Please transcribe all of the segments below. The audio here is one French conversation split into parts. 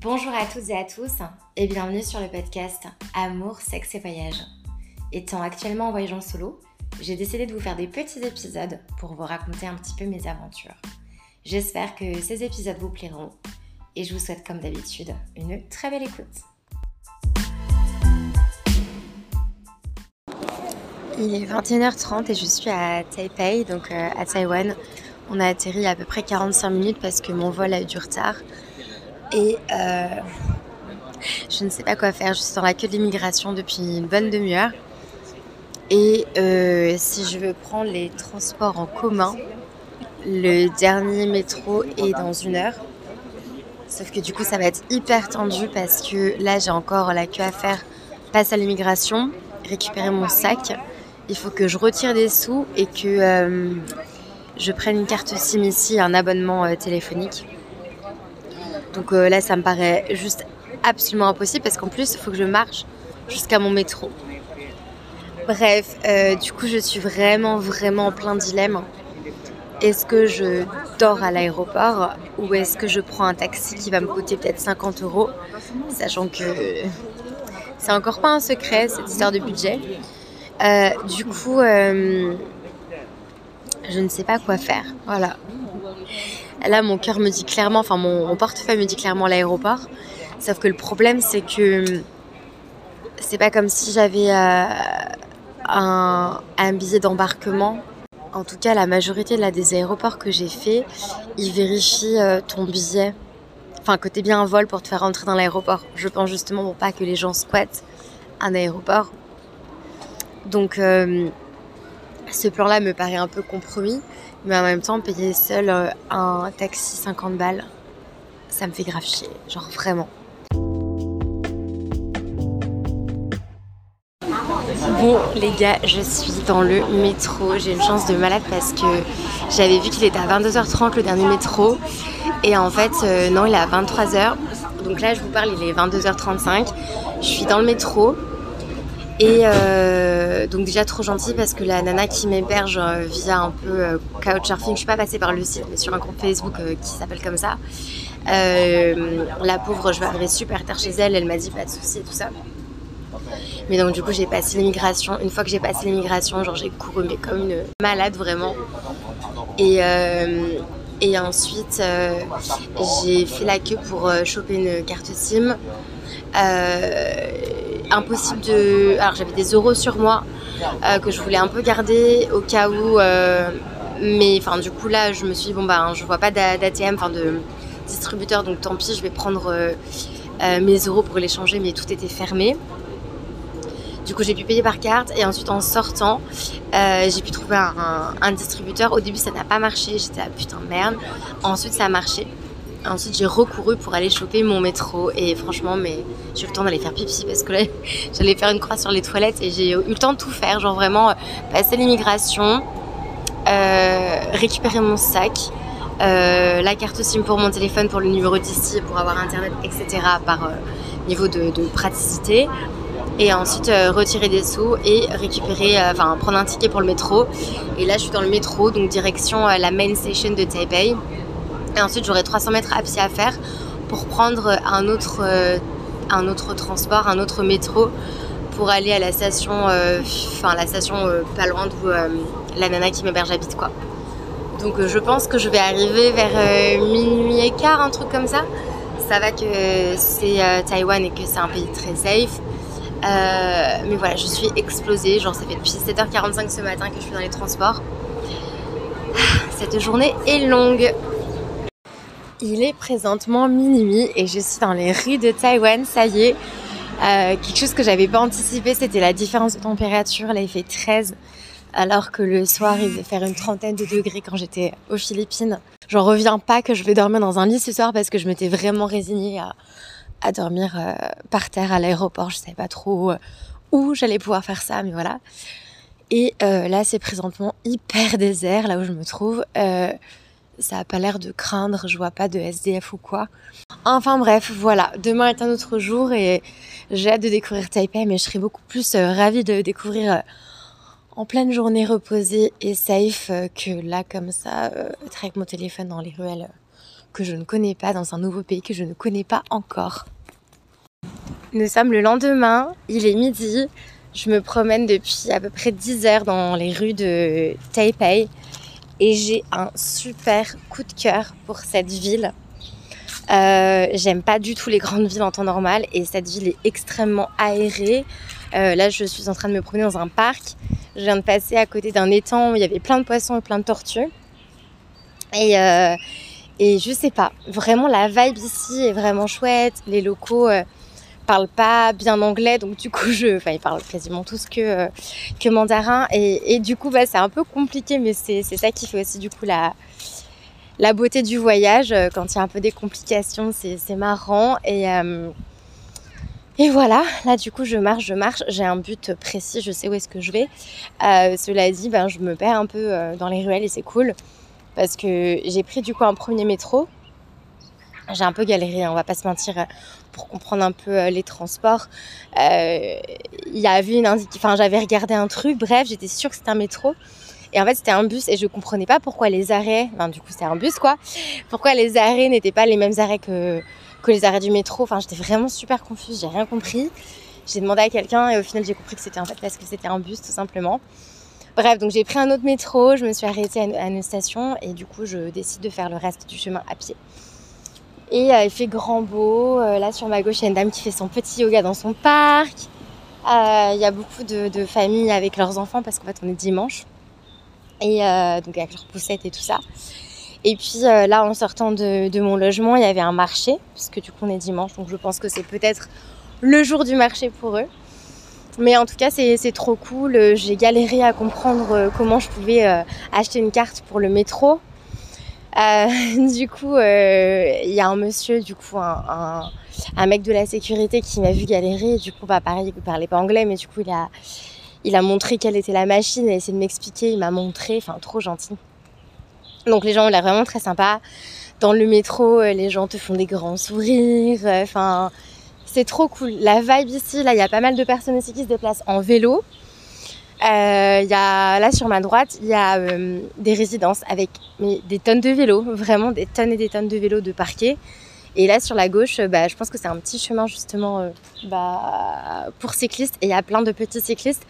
Bonjour à toutes et à tous et bienvenue sur le podcast Amour, sexe et voyage. Étant actuellement en voyage en solo, j'ai décidé de vous faire des petits épisodes pour vous raconter un petit peu mes aventures. J'espère que ces épisodes vous plairont et je vous souhaite comme d'habitude une très belle écoute. Il est 21h30 et je suis à Taipei, donc euh, à Taïwan. On a atterri à peu près 45 minutes parce que mon vol a eu du retard. Et euh, je ne sais pas quoi faire. Je suis dans la queue de l'immigration depuis une bonne demi-heure. Et euh, si je veux prendre les transports en commun, le dernier métro est dans une heure. Sauf que du coup, ça va être hyper tendu parce que là, j'ai encore la queue à faire. Passe à l'immigration, récupérer mon sac il faut que je retire des sous et que euh, je prenne une carte SIM ici, un abonnement téléphonique. Donc euh, là, ça me paraît juste absolument impossible parce qu'en plus, il faut que je marche jusqu'à mon métro. Bref, du coup, je suis vraiment, vraiment en plein dilemme. Est-ce que je dors à l'aéroport ou est-ce que je prends un taxi qui va me coûter peut-être 50 euros, sachant que c'est encore pas un secret cette histoire de budget. Euh, du coup, euh, je ne sais pas quoi faire. Voilà. Là, mon cœur me dit clairement, enfin, mon, portefeuille me dit clairement l'aéroport. Sauf que le problème, c'est que c'est pas comme si j'avais euh, un, billet d'embarquement. En tout cas, la majorité là, des aéroports que j'ai fait, ils vérifient ton billet. Enfin, que t'es bien un vol pour te faire rentrer dans l'aéroport. Je pense justement pour pas que les gens squattent un aéroport. Donc euh, ce plan-là me paraît un peu compromis, mais en même temps, payer seul euh, un taxi 50 balles, ça me fait grave chier, genre vraiment. Bon les gars, je suis dans le métro. J'ai une chance de malade parce que j'avais vu qu'il était à 22h30 le dernier métro. Et en fait, euh, non, il est à 23h. Donc là, je vous parle, il est 22h35. Je suis dans le métro. Et euh, donc déjà trop gentil parce que la nana qui m'héberge euh, via un peu euh, Couchsurfing, je suis pas passée par le site, mais sur un groupe Facebook qui s'appelle comme ça. la pauvre, je vais arriver super tard chez elle, elle m'a dit pas de soucis et tout ça. Mais donc du coup j'ai passé l'immigration. Une fois que j'ai passé l'immigration, genre j'ai couru mais comme une malade vraiment. Et, ensuite j'ai fait la queue pour choper une carte SIM. Impossible de. Alors j'avais des euros sur moi euh, que je voulais un peu garder au cas où. Euh, mais enfin du coup là je me suis dit bon bah je vois pas d'ATM, enfin de distributeur donc tant pis je vais prendre mes euros pour les changer mais tout était fermé. Du coup, j'ai pu payer par carte et ensuite en sortant, j'ai pu trouver un, distributeur. Au début, ça n'a pas marché. J'étais à putain merde. Ensuite, ça a marché. Ensuite, j'ai recouru pour aller choper mon métro. Et franchement, mais j'ai eu le temps d'aller faire pipi parce que là, j'allais faire une croix sur les toilettes et j'ai eu le temps de tout faire. Genre vraiment, euh, passer l'immigration, euh, récupérer mon sac, euh, la carte SIM pour mon téléphone, pour le numéro d'ici, pour avoir internet, etc. par niveau de, praticité. Et ensuite retirer des sous et récupérer, enfin prendre un ticket pour le métro. Et là, je suis dans le métro, donc direction la main station de Taipei. Et ensuite, j'aurai 300 mètres à pied à faire pour prendre un autre, euh, un autre transport, un autre métro pour aller à la station, euh, enfin la station euh, pas loin d'où la nana qui m'héberge habite quoi. Donc je pense que je vais arriver vers minuit et quart, un truc comme ça. Ça va que c'est Taïwan et que c'est un pays très safe. mais voilà, je suis explosée. Genre, ça fait depuis 7h45 ce matin que je suis dans les transports. Cette journée est longue. Il est présentement minuit et je suis dans les rues de Taïwan. Ça y est, euh, quelque chose que j'avais pas anticipé, c'était la différence de température. Là, il fait 13, alors que le soir, il devait faire une trentaine de degrés quand j'étais aux Philippines. J'en reviens pas que je vais dormir dans un lit ce soir parce que je m'étais vraiment résignée à, dormir euh, par terre à l'aéroport. Je savais pas trop euh, où j'allais pouvoir faire ça, mais voilà. Et là, c'est présentement hyper désert, là où je me trouve ça a pas l'air de craindre, je vois pas de SDF ou quoi. Enfin bref, voilà, demain est un autre jour et j'ai hâte de découvrir Taipei, mais je serais beaucoup plus euh, ravie de découvrir euh, en pleine journée reposée et safe euh, que là comme ça, être avec mon téléphone dans les ruelles que je ne connais pas, dans un nouveau pays que je ne connais pas encore. Nous sommes le lendemain, il est midi, je me promène depuis à peu près 10 heures dans les rues de Taipei et j'ai un super coup de cœur pour cette ville. Euh, j'aime pas du tout les grandes villes en temps normal et cette ville est extrêmement aérée. Euh, là, je suis en train de me promener dans un parc. Je viens de passer à côté d'un étang où il y avait plein de poissons et plein de tortues. Et, euh, et je sais pas, vraiment la vibe ici est vraiment chouette. Les locaux parlent pas bien anglais, donc du coup, je, enfin, ils parlent quasiment tous que, que mandarin. Et, et du coup, bah, c'est un peu compliqué, mais c'est ça qui fait aussi du coup la, la beauté du voyage. Euh, quand il y a un peu des complications, c'est marrant. Et, euh, et voilà, là du coup je marche, je marche, j'ai un but précis, je sais où est-ce que je vais. Euh, cela dit, ben, je me perds un peu dans les ruelles et c'est cool. Parce que j'ai pris du coup un premier métro. J'ai un peu galéré, hein, on va pas se mentir, pour comprendre un peu les transports. Il y avait une enfin j'avais regardé un truc, bref, j'étais sûre que c'était un métro. Et en fait, c'était un bus et je comprenais pas pourquoi les arrêts, du coup, c'était un bus quoi, pourquoi les arrêts n'étaient pas les mêmes arrêts que, que les arrêts du métro. Enfin, j'étais vraiment super confuse, j'ai rien compris. J'ai demandé à quelqu'un et au final, j'ai compris que c'était en fait parce que c'était un bus tout simplement. Bref, donc j'ai pris un autre métro, je me suis arrêtée à une station et du coup, je décide de faire le reste du chemin à pied. Et euh, il fait grand beau. Euh, là, sur ma gauche, il y a une dame qui fait son petit yoga dans son parc. Euh, il y a beaucoup de, familles avec leurs enfants parce qu'en fait, on est dimanche et donc avec leurs poussettes et tout ça. Et puis là, en sortant de, mon logement, il y avait un marché, parce que du coup on est dimanche, donc je pense que c'est peut-être le jour du marché pour eux. Mais en tout cas, c'est trop cool. J'ai galéré à comprendre comment je pouvais acheter une carte pour le métro. du coup, il y a un monsieur, du coup, un, mec de la sécurité qui m'a vu galérer. Du coup, bah, pareil, il parlait pas anglais, mais du coup, il a, il a montré quelle était la machine, il a essayé de m'expliquer, il m'a montré, enfin trop gentil. Donc les gens ont l'air vraiment très sympas. Dans le métro, euh, les gens te font des grands sourires, euh, enfin c'est trop cool. La vibe ici, là il y a pas mal de personnes aussi qui se déplacent en vélo. Euh, y a, là sur ma droite, il y a euh, des résidences avec des tonnes de vélos, vraiment des tonnes et des tonnes de vélos de parquet. Et là sur la gauche, bah, je pense que c'est un petit chemin justement bah, pour cyclistes et il y a plein de petits cyclistes.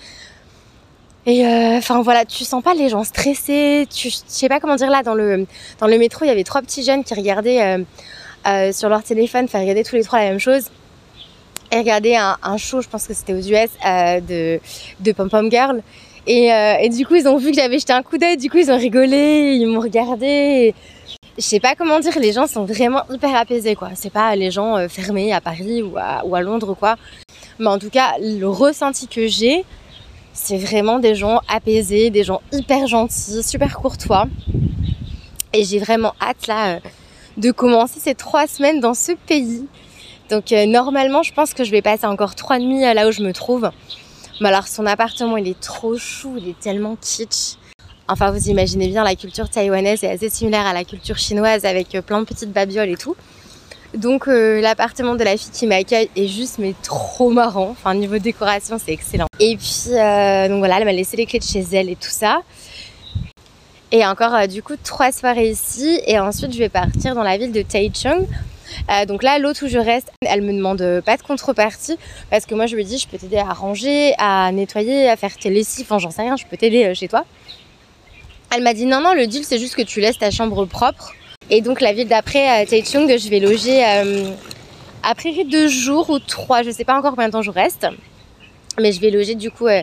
Et euh, enfin voilà, tu sens pas les gens stressés. Tu, je sais pas comment dire là dans le dans le métro, il y avait trois petits jeunes qui regardaient euh, euh, sur leur téléphone, enfin regarder tous les trois la même chose. Et regardaient un, show, je pense que c'était aux US, de de Pom Pom Girl. Et, et, du coup, ils ont vu que j'avais jeté un coup d'œil. Du coup, ils ont rigolé, ils m'ont regardé. Je sais pas comment dire, les gens sont vraiment hyper apaisés, quoi. C'est pas les gens fermés à Paris ou à, ou à Londres, quoi. Mais en tout cas, le ressenti que j'ai, c'est vraiment des gens apaisés, des gens hyper gentils, super courtois. Et j'ai vraiment hâte là euh, de commencer ces trois semaines dans ce pays. Donc euh, normalement, je pense que je vais passer encore trois nuits euh, là où je me trouve. Mais alors son appartement, il est trop chou, il est tellement kitsch. Enfin, vous imaginez bien, la culture taïwanaise est assez similaire à la culture chinoise avec plein de petites babioles et tout. Donc euh, l'appartement de la fille qui m'accueille est juste mais trop marrant. Enfin niveau décoration c'est excellent. Et puis euh, donc voilà, elle m'a laissé les clés de chez elle et tout ça. Et encore euh, du coup trois soirées ici et ensuite je vais partir dans la ville de Taichung. Donc là, l'autre où je reste, elle me demande pas de contrepartie parce que moi je lui dis je peux t'aider à ranger, à nettoyer, à faire tes lessives, enfin j'en sais rien, je peux t'aider chez toi. Elle m'a dit non non, le deal c'est juste que tu laisses ta chambre propre et donc la ville d'après, à Taichung, je vais loger euh, après deux jours ou trois, je sais pas encore combien de temps je reste. Mais je vais loger du coup euh,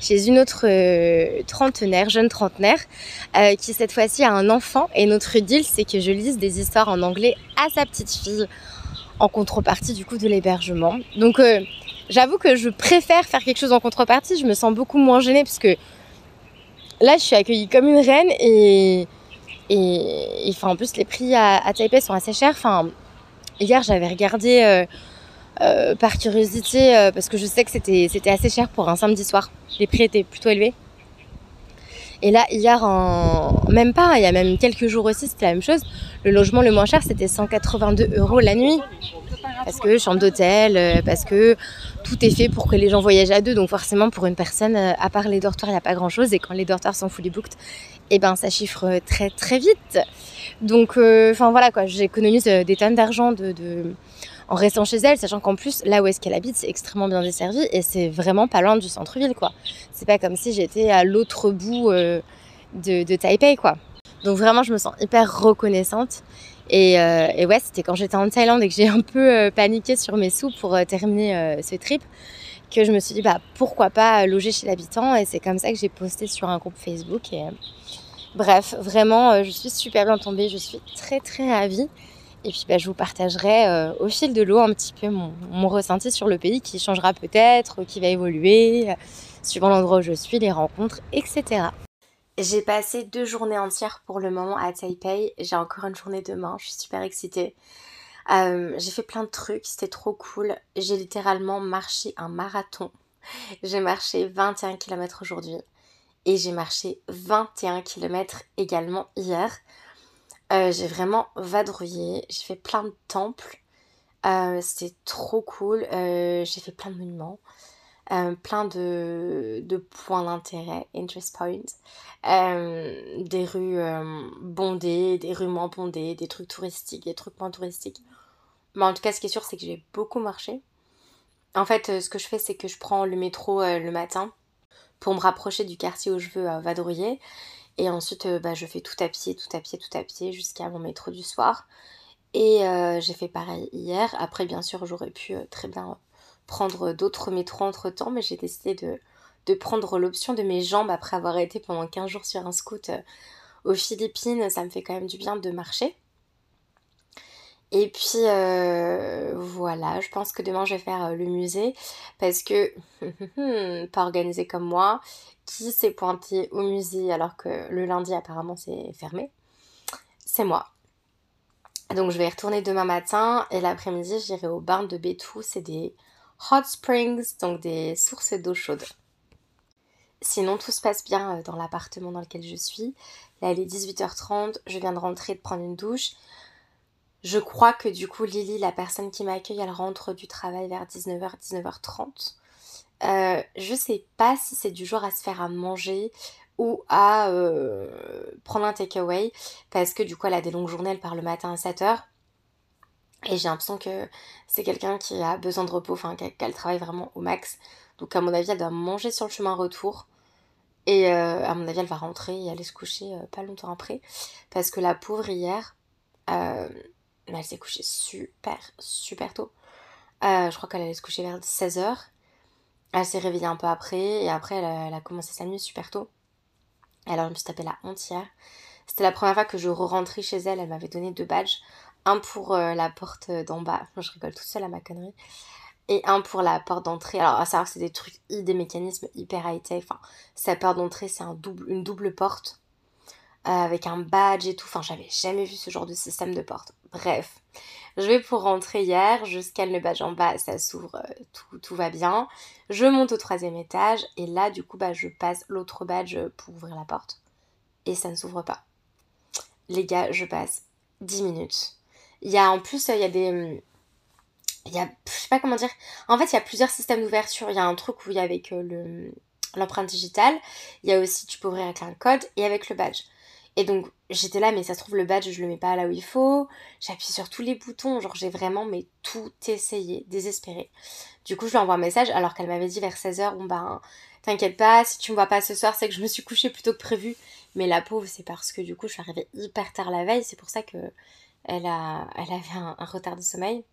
chez une autre euh, trentenaire, jeune trentenaire, qui cette fois-ci a un enfant. Et notre deal, c'est que je lise des histoires en anglais à sa petite fille en contrepartie du coup de l'hébergement. Donc j'avoue que je préfère faire quelque chose en contrepartie, je me sens beaucoup moins gênée parce que là je suis accueillie comme une reine et et, en plus, les prix à, Taipei sont assez chers. Hier, j'avais regardé euh, euh, par curiosité euh, parce que je sais que c'était, c'était assez cher pour un samedi soir. Les prix étaient plutôt élevés. Et là, hier, même pas, il y a même quelques jours aussi, c'était la même chose. Le logement le moins cher, c'était 182 euros la nuit. Parce que chambre d'hôtel, parce que tout est fait pour que les gens voyagent à deux. Donc forcément, pour une personne, à part les dortoirs, il n'y a pas grand-chose. Et quand les dortoirs sont fully booked, eh ben ça chiffre très très vite. Donc, enfin voilà quoi, j'économise des tonnes d'argent de, en restant chez elle, sachant qu'en plus, là où est-ce qu'elle habite, c'est extrêmement bien desservi et c'est vraiment pas loin du centre-ville, quoi. C'est pas comme si j'étais à l'autre bout de, de Taipei, quoi. Donc vraiment, je me sens hyper reconnaissante. Euh, et, ouais, c'était quand j'étais en Thaïlande et que j'ai un peu euh, paniqué sur mes sous pour euh, terminer ce trip que je me suis dit bah pourquoi pas loger chez l'habitant et c'est comme ça que j'ai posté sur un groupe Facebook et bref vraiment je suis super bien tombée je suis très très ravie et puis bah, je vous partagerai au fil de l'eau un petit peu mon, ressenti sur le pays qui changera peut-être qui va évoluer suivant l'endroit où je suis les rencontres etc j'ai passé deux journées entières pour le moment à Taipei. J'ai encore une journée demain, je suis super excitée. Euh, j'ai fait plein de trucs, c'était trop cool. J'ai littéralement marché un marathon. J'ai marché 21 km aujourd'hui et j'ai marché 21 km également hier. Euh, j'ai vraiment vadrouillé, j'ai fait plein de temples. Euh, c'était trop cool. j'ai fait plein de monuments. Euh, plein de, points d'intérêt, interest points, euh, des rues euh, bondées, des rues moins bondées, des trucs touristiques, des trucs moins touristiques. Mais en tout cas, ce qui est sûr, c'est que j'ai beaucoup marché. En fait, ce que je fais, c'est que je prends le métro le matin pour me rapprocher du quartier où je veux vadrouiller. Et ensuite, bah, je fais tout à pied, tout à pied, tout à pied jusqu'à mon métro du soir. Et j'ai fait pareil hier. Après, bien sûr, j'aurais pu très bien prendre d'autres métros entre temps, mais j'ai décidé de, prendre l'option de mes jambes après avoir été pendant 15 jours sur un scout euh, aux Philippines. Ça me fait quand même du bien de marcher. Et puis euh, voilà, je pense que demain je vais faire euh, le musée parce que, pas organisé comme moi, qui s'est pointé au musée alors que le lundi apparemment c'est fermé C'est moi. Donc je vais retourner demain matin et l'après-midi j'irai au bain de Bétou, c'est des hot springs, donc des sources d'eau chaude. Sinon, tout se passe bien euh, dans l'appartement dans lequel je suis. Là, il est 18h30, je viens de rentrer, de prendre une douche. Je crois que du coup, Lily, la personne qui m'accueille, elle rentre du travail vers 19h, 19h30. Euh, je sais pas si c'est du genre à se faire à manger ou à euh, prendre un takeaway parce que du coup, elle a des longues journées, elle part le matin à 7h. Et j'ai l'impression que c'est quelqu'un qui a besoin de repos, enfin qu'elle travaille vraiment au max. Donc à mon avis, elle doit manger sur le chemin retour. Et euh, à mon avis, elle va rentrer et aller se coucher euh, pas longtemps après. Parce que la pauvre hier, euh, elle s'est couchée super, super tôt. je crois qu'elle allait se coucher vers 16h. Elle s'est réveillée un peu après et après elle a, commencé sa nuit super tôt. Alors je me suis tapé la honte hier. C'était la première fois que je re-rentrais chez elle. Elle m'avait donné deux badges un pour euh, la porte d'en bas, je rigole toute seule à ma connerie, et un pour la porte d'entrée. Alors, à savoir que c'est des trucs, des mécanismes hyper high-tech. Enfin, sa porte d'entrée, c'est un double, une double porte euh, avec un badge et tout. Enfin, j'avais jamais vu ce genre de système de porte. Bref, je vais pour rentrer hier, je scanne le badge en bas, ça s'ouvre, euh, tout, tout, va bien. Je monte au troisième étage et là, du coup, bah, je passe l'autre badge pour ouvrir la porte et ça ne s'ouvre pas. Les gars, je passe 10 minutes il y a en plus, il y a des. Il y a. Je sais pas comment dire. En fait, il y a plusieurs systèmes d'ouverture. Il y a un truc où il y a avec euh, le l'empreinte digitale. Il y a aussi, tu peux ouvrir avec un code et avec le badge. Et donc, j'étais là, mais ça se trouve, le badge, je le mets pas là où il faut. J'appuie sur tous les boutons. Genre, j'ai vraiment, mais tout essayé, désespéré. Du coup, je lui envoie un message alors qu'elle m'avait dit vers 16h, bon ben, t'inquiète pas, si tu me vois pas ce soir, c'est que je me suis couchée plus tôt que prévu. Mais la pauvre, c'est parce que du coup, je suis arrivée hyper tard la veille. C'est pour ça que elle, a, elle avait un, retard de sommeil.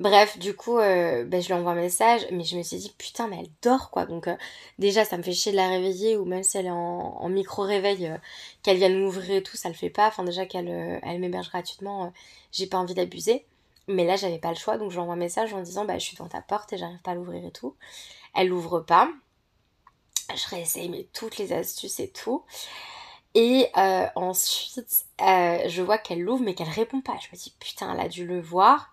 Bref, du coup, euh, ben, je lui envoie un message, mais je me suis dit, putain, mais elle dort quoi. Donc, euh, déjà, ça me fait chier de la réveiller, ou même si elle est en, micro-réveil, euh, qu'elle vienne m'ouvrir et tout, ça le fait pas. Enfin, déjà qu'elle elle m'héberge gratuitement, j'ai pas envie d'abuser. Mais là, j'avais pas le choix, donc je lui envoie un message en disant, bah, je suis devant ta porte et j'arrive pas à l'ouvrir et tout. Elle l'ouvre pas. Je réessaye, mais toutes les astuces et tout. Et ensuite, je vois qu'elle l'ouvre mais qu'elle répond pas. Je me dis, putain, elle a dû le voir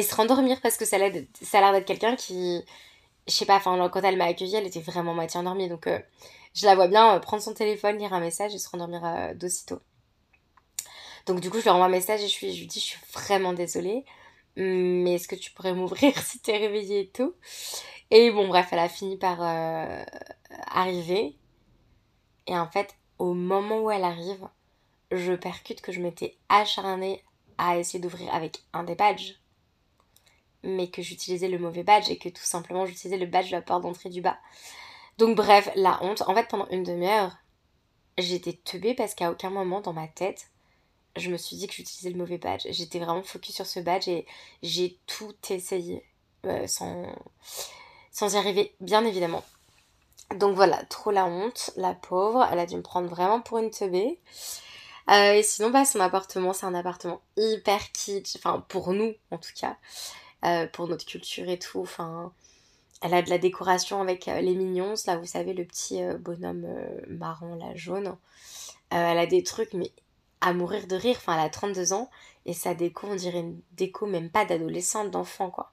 et se rendormir parce que ça a l'air d'être quelqu'un qui. Je sais pas, quand elle m'a accueillie, elle était vraiment moitié endormie. Donc, euh, je la vois bien prendre son téléphone, lire un message et se rendormir d'aussitôt. Donc, du coup, je lui renvoie un message et je lui, dis, je suis vraiment désolée. mais est-ce que tu pourrais m'ouvrir si t'es réveillée et tout? Et bon, bref, elle a fini par euh, arriver. Et en fait, au moment où elle arrive, je percute que je m'étais acharnée à essayer d'ouvrir avec un des badges, mais que j'utilisais le mauvais badge et que tout simplement j'utilisais le badge de la porte d'entrée du bas. Donc bref, la honte. En fait, pendant une demi-heure, j'étais teubée parce qu'à aucun moment dans ma tête, je me suis dit que j'utilisais le mauvais badge. J'étais vraiment focus sur ce badge et j'ai tout essayé euh, sans, y arriver, bien évidemment. Donc voilà, trop la honte, la pauvre, elle a dû me prendre vraiment pour une teubée. Euh, et sinon, bah, son appartement, c'est un appartement hyper kitsch, enfin pour nous en tout cas, euh, pour notre culture et tout. Elle a de la décoration avec les mignons, là vous savez, le petit bonhomme marron, là jaune. elle a des trucs, mais à mourir de rire. Enfin, elle a 32 ans et sa déco, on dirait une déco même pas d'adolescente, d'enfant, quoi.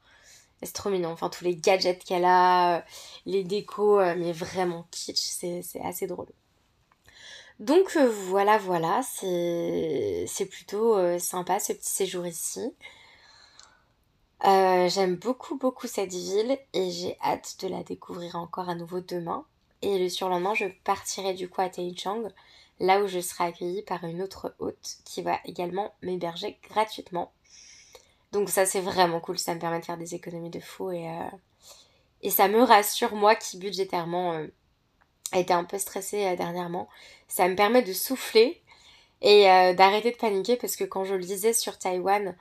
C'est trop mignon. Enfin, tous les gadgets qu'elle a, euh, les décos, euh, mais vraiment kitsch, c'est assez drôle. Donc euh, voilà, voilà, c'est plutôt sympa ce petit séjour ici. J'aime beaucoup, beaucoup cette ville et j'ai hâte de la découvrir encore à nouveau demain. Et le surlendemain, je partirai du coup à Taichung là où je serai accueillie par une autre hôte qui va également m'héberger gratuitement. Donc ça c'est vraiment cool, ça me permet de faire des économies de fou et, euh, ça me rassure moi qui budgétairement euh, été un peu stressée euh, dernièrement. Ça me permet de souffler et d'arrêter de paniquer parce que quand je le disais sur Taïwan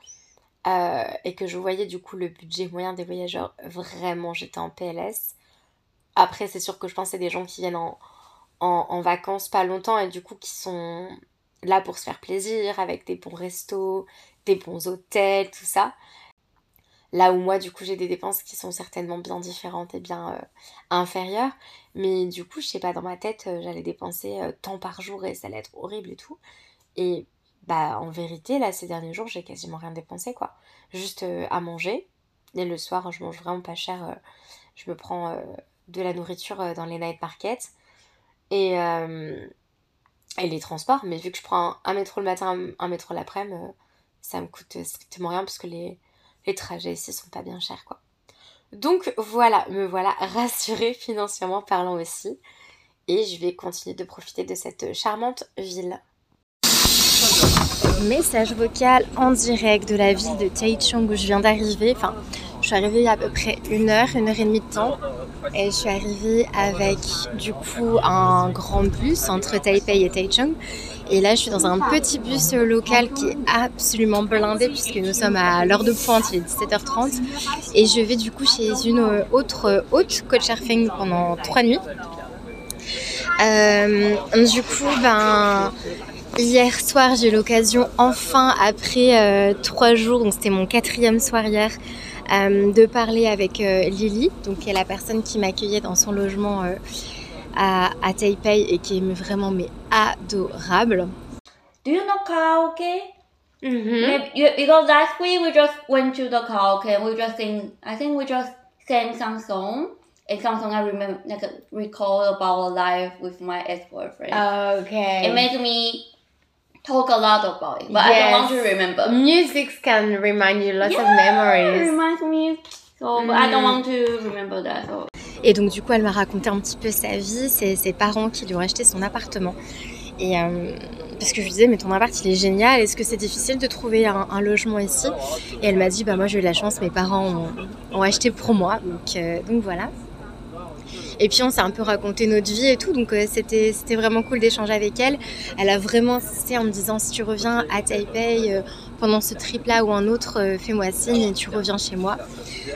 et que je voyais du coup le budget moyen des voyageurs, vraiment j'étais en PLS. Après c'est sûr que je pensais des gens qui viennent en, vacances pas longtemps et du coup qui sont là pour se faire plaisir avec des bons restos, des bons hôtels, tout ça. Là où moi, du coup, j'ai des dépenses qui sont certainement bien différentes et bien euh, inférieures. Mais du coup, je sais pas, dans ma tête, euh, j'allais dépenser euh, tant par jour et ça allait être horrible et tout. Et bah, en vérité, là, ces derniers jours, j'ai quasiment rien dépensé, quoi. Juste à manger. Et le soir, je mange vraiment pas cher. je me prends de la nourriture dans les night markets. Et, euh, les transports, mais vu que je prends un, métro le matin, un, métro l'après-midi, euh, ça me coûte strictement rien parce que les, les trajets ici sont pas bien chers quoi. Donc voilà, me voilà rassurée financièrement parlant aussi. Et je vais continuer de profiter de cette charmante ville. Message vocal en direct de la ville de Taichung où je viens d'arriver. Enfin, je suis arrivée il y a à peu près une heure, une heure et demie de temps. Et je suis arrivée avec du coup un grand bus entre Taipei et Taichung. Et là, je suis dans un petit bus local qui est absolument blindé puisque nous sommes à l'heure de pointe, il est 17h30. Et je vais du coup chez une autre haute coach-surfing pendant trois nuits. Euh, du coup, ben, hier soir, j'ai eu l'occasion enfin, après euh, trois jours, donc c'était mon quatrième soir hier, euh, de parler avec euh, Lily, donc qui est la personne qui m'accueillait dans son logement euh, à, à, Taipei et qui est vraiment mais adorable. Do you know karaoke? Mm-hmm. Because last week we just went to the karaoke and we just sing. I think we just sang some song. And some song I remember, like recall about life with my ex-boyfriend. Okay. It made me talk a lot about it, but yes. I don't want to remember. Music can remind you lots yeah, of memories. It reminds me. So, mm. I don't want to remember that. So. Et donc du coup, elle m'a raconté un petit peu sa vie, c'est ses parents qui lui ont acheté son appartement. Et euh, parce que je lui disais, mais ton appart il est génial, est-ce que c'est difficile de trouver un, un logement ici? Et elle m'a dit, bah moi j'ai eu la chance, mes parents ont, ont acheté pour moi, donc, euh, donc voilà. Et puis on s'est un peu raconté notre vie et tout, donc euh, c'était c'était vraiment cool d'échanger avec elle. Elle a vraiment insisté en me disant si tu reviens à Taipei euh, pendant ce trip-là ou un autre, euh, fais-moi signe et tu reviens chez moi.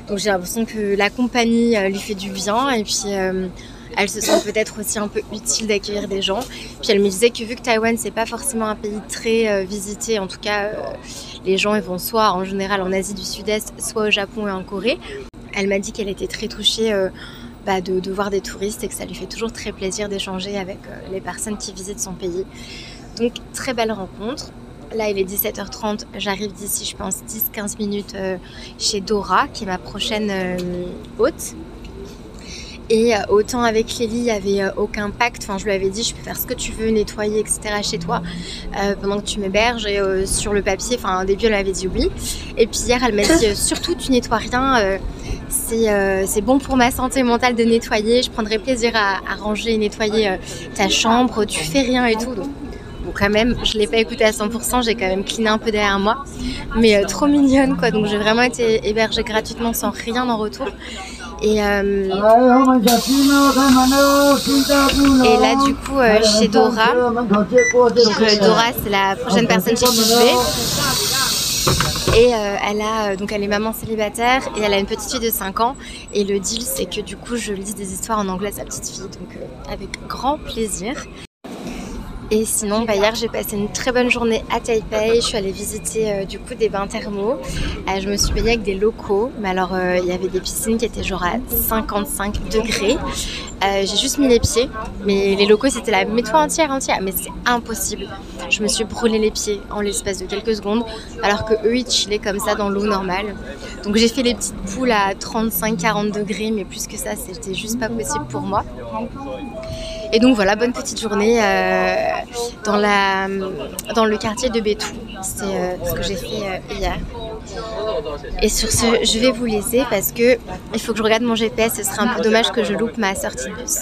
Donc j'ai l'impression que la compagnie lui fait du bien et puis elle se sent peut-être aussi un peu utile d'accueillir des gens. Puis elle me disait que vu que Taïwan c'est pas forcément un pays très visité, en tout cas les gens ils vont soit en général en Asie du Sud-Est, soit au Japon et en Corée. Elle m'a dit qu'elle était très touchée bah, de, voir des touristes et que ça lui fait toujours très plaisir d'échanger avec euh, les personnes qui visitent son pays. Donc très belle rencontre. Là, il est 17h30, j'arrive d'ici, je pense, 10-15 minutes euh, chez Dora, qui est ma prochaine euh, hôte. Et autant avec Lily, il n'y avait aucun pacte. Enfin, je lui avais dit, je peux faire ce que tu veux, nettoyer, etc. chez toi pendant que tu m'héberges. Et sur le papier, enfin, au début, elle m'avait dit oui. Et puis hier, elle m'a dit, surtout, tu nettoies rien. c'est bon pour ma santé mentale de nettoyer. Je prendrai plaisir à, ranger et nettoyer ta chambre. Tu fais rien et tout. Donc, bon, quand même, je l'ai pas écouté à 100%. J'ai quand même cleané un peu derrière moi. Mais trop mignonne, quoi. Donc, j'ai vraiment été hébergée gratuitement sans rien en retour. Et, euh, et là, du coup, euh, chez Dora, donc euh, Dora, c'est la prochaine personne chez qui je vais. Et elle a donc elle est maman célibataire et elle a une petite fille de 5 ans. Et le deal, c'est que du coup, je lis des histoires en anglais à sa petite fille, donc avec grand plaisir. Et sinon, bah, hier j'ai passé une très bonne journée à Taipei. Je suis allée visiter euh, du coup des bains thermaux. Euh, je me suis baignée avec des locaux, mais alors euh, il y avait des piscines qui étaient genre à 55 degrés. j'ai juste mis les pieds, mais les locaux c'était la mets-toi entière entière, mais c'est impossible. Je me suis brûlé les pieds en l'espace de quelques secondes, alors que eux ils chillaient comme ça dans l'eau normale. Donc j'ai fait les petites poules à 35-40 degrés, mais plus que ça c'était juste pas possible pour moi. Et donc voilà, bonne petite journée euh, dans, le quartier de Bétou. C'est euh, ce que j'ai fait euh, hier. Et sur ce, je vais vous laisser parce que il faut que je regarde mon GPS. Ce serait un peu dommage que je loupe ma sortie de bus.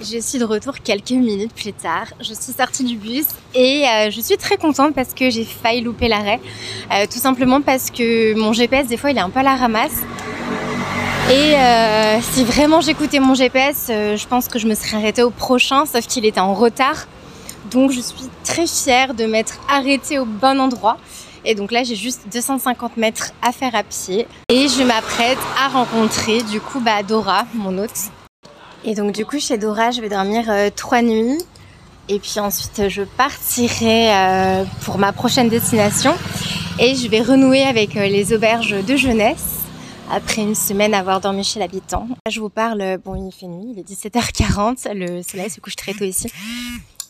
Je suis de retour quelques minutes plus tard. Je suis sortie du bus et je suis très contente parce que j'ai failli louper l'arrêt. tout simplement parce que mon GPS, des fois, il est un peu à la ramasse. Et euh, si vraiment j'écoutais mon GPS, euh, je pense que je me serais arrêtée au prochain, sauf qu'il était en retard. Donc je suis très fière de m'être arrêtée au bon endroit. Et donc là, j'ai juste 250 mètres à faire à pied. Et je m'apprête à rencontrer du coup bah, Dora, mon hôte. Et donc du coup, chez Dora, je vais dormir euh, trois nuits. Et puis ensuite, je partirai pour ma prochaine destination. Et je vais renouer avec les auberges de jeunesse après une semaine avoir dormi chez l'habitant. Je vous parle, bon, il fait nuit, il est 17h40, le soleil se couche très tôt ici.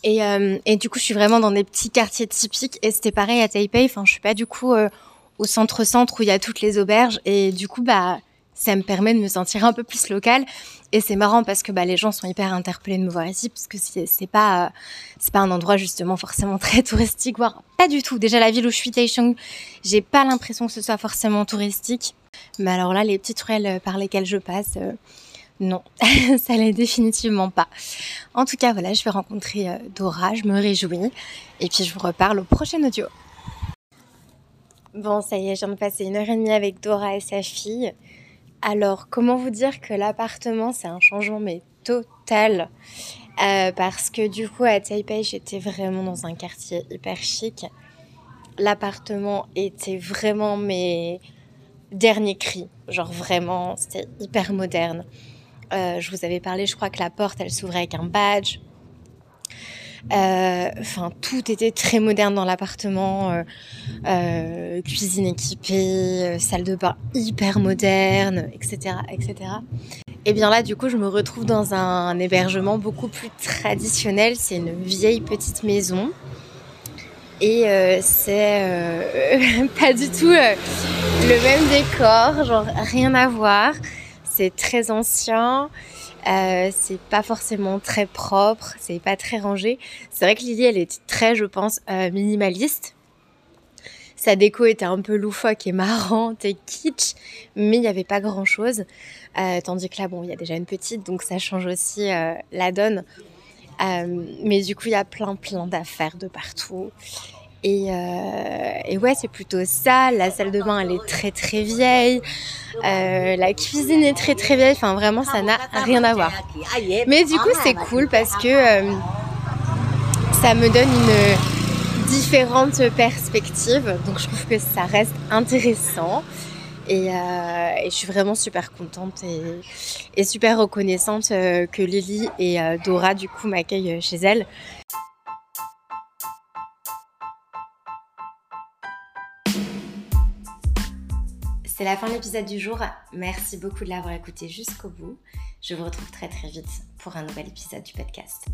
Et, euh, et, du coup, je suis vraiment dans des petits quartiers typiques. Et c'était pareil à Taipei. Enfin, je suis pas du coup euh, au centre-centre où il y a toutes les auberges. Et du coup, bah, ça me permet de me sentir un peu plus locale. Et c'est marrant parce que bah, les gens sont hyper interpellés de me voir ici parce que c'est pas c'est pas un endroit justement forcément très touristique, voire pas du tout. Déjà la ville où je suis, Taichung, j'ai pas l'impression que ce soit forcément touristique. Mais alors là, les petites ruelles euh, par lesquelles je passe, euh, non, ça l'est définitivement pas. En tout cas, voilà, je vais rencontrer euh, Dora, je me réjouis. Et puis je vous reparle au prochain audio. Bon, ça y est, je viens de passer une heure et demie avec Dora et sa fille. Alors, comment vous dire que l'appartement, c'est un changement mais total? Parce que du coup, à Taipei, j'étais vraiment dans un quartier hyper chic. L'appartement était vraiment mais dernier cri. Genre vraiment, c'était hyper moderne. Euh, je vous avais parlé, je crois que la porte, elle s'ouvrait avec un badge. Euh, enfin, tout était très moderne dans l'appartement. Euh, cuisine équipée, salle de bain hyper moderne, etc., etc. Et bien là, du coup, je me retrouve dans un hébergement beaucoup plus traditionnel. C'est une vieille petite maison et euh, c'est euh, pas du tout euh, le même décor, genre rien à voir. C'est très ancien, c'est pas forcément très propre, c'est pas très rangé. C'est vrai que Lily, elle est très, je pense, minimaliste. Sa déco était un peu loufoque et marrante et kitsch, mais il n'y avait pas grand chose. tandis que là, bon, il y a déjà une petite, donc ça change aussi la donne. Euh, mais du coup, il y a plein, plein d'affaires de partout. Et, euh, et, ouais, c'est plutôt ça. La salle de bain, elle est très très vieille. Euh, la cuisine est très très vieille. Enfin, vraiment, ça n'a rien à voir. Mais du coup, c'est cool parce que ça me donne une différente perspective. Donc, je trouve que ça reste intéressant. Et, euh, et, je suis vraiment super contente et, et super reconnaissante euh, que Lily et euh, Dora du coup m'accueillent chez elle. C'est la fin de l'épisode du jour. Merci beaucoup de l'avoir écouté jusqu'au bout. Je vous retrouve très très vite pour un nouvel épisode du podcast.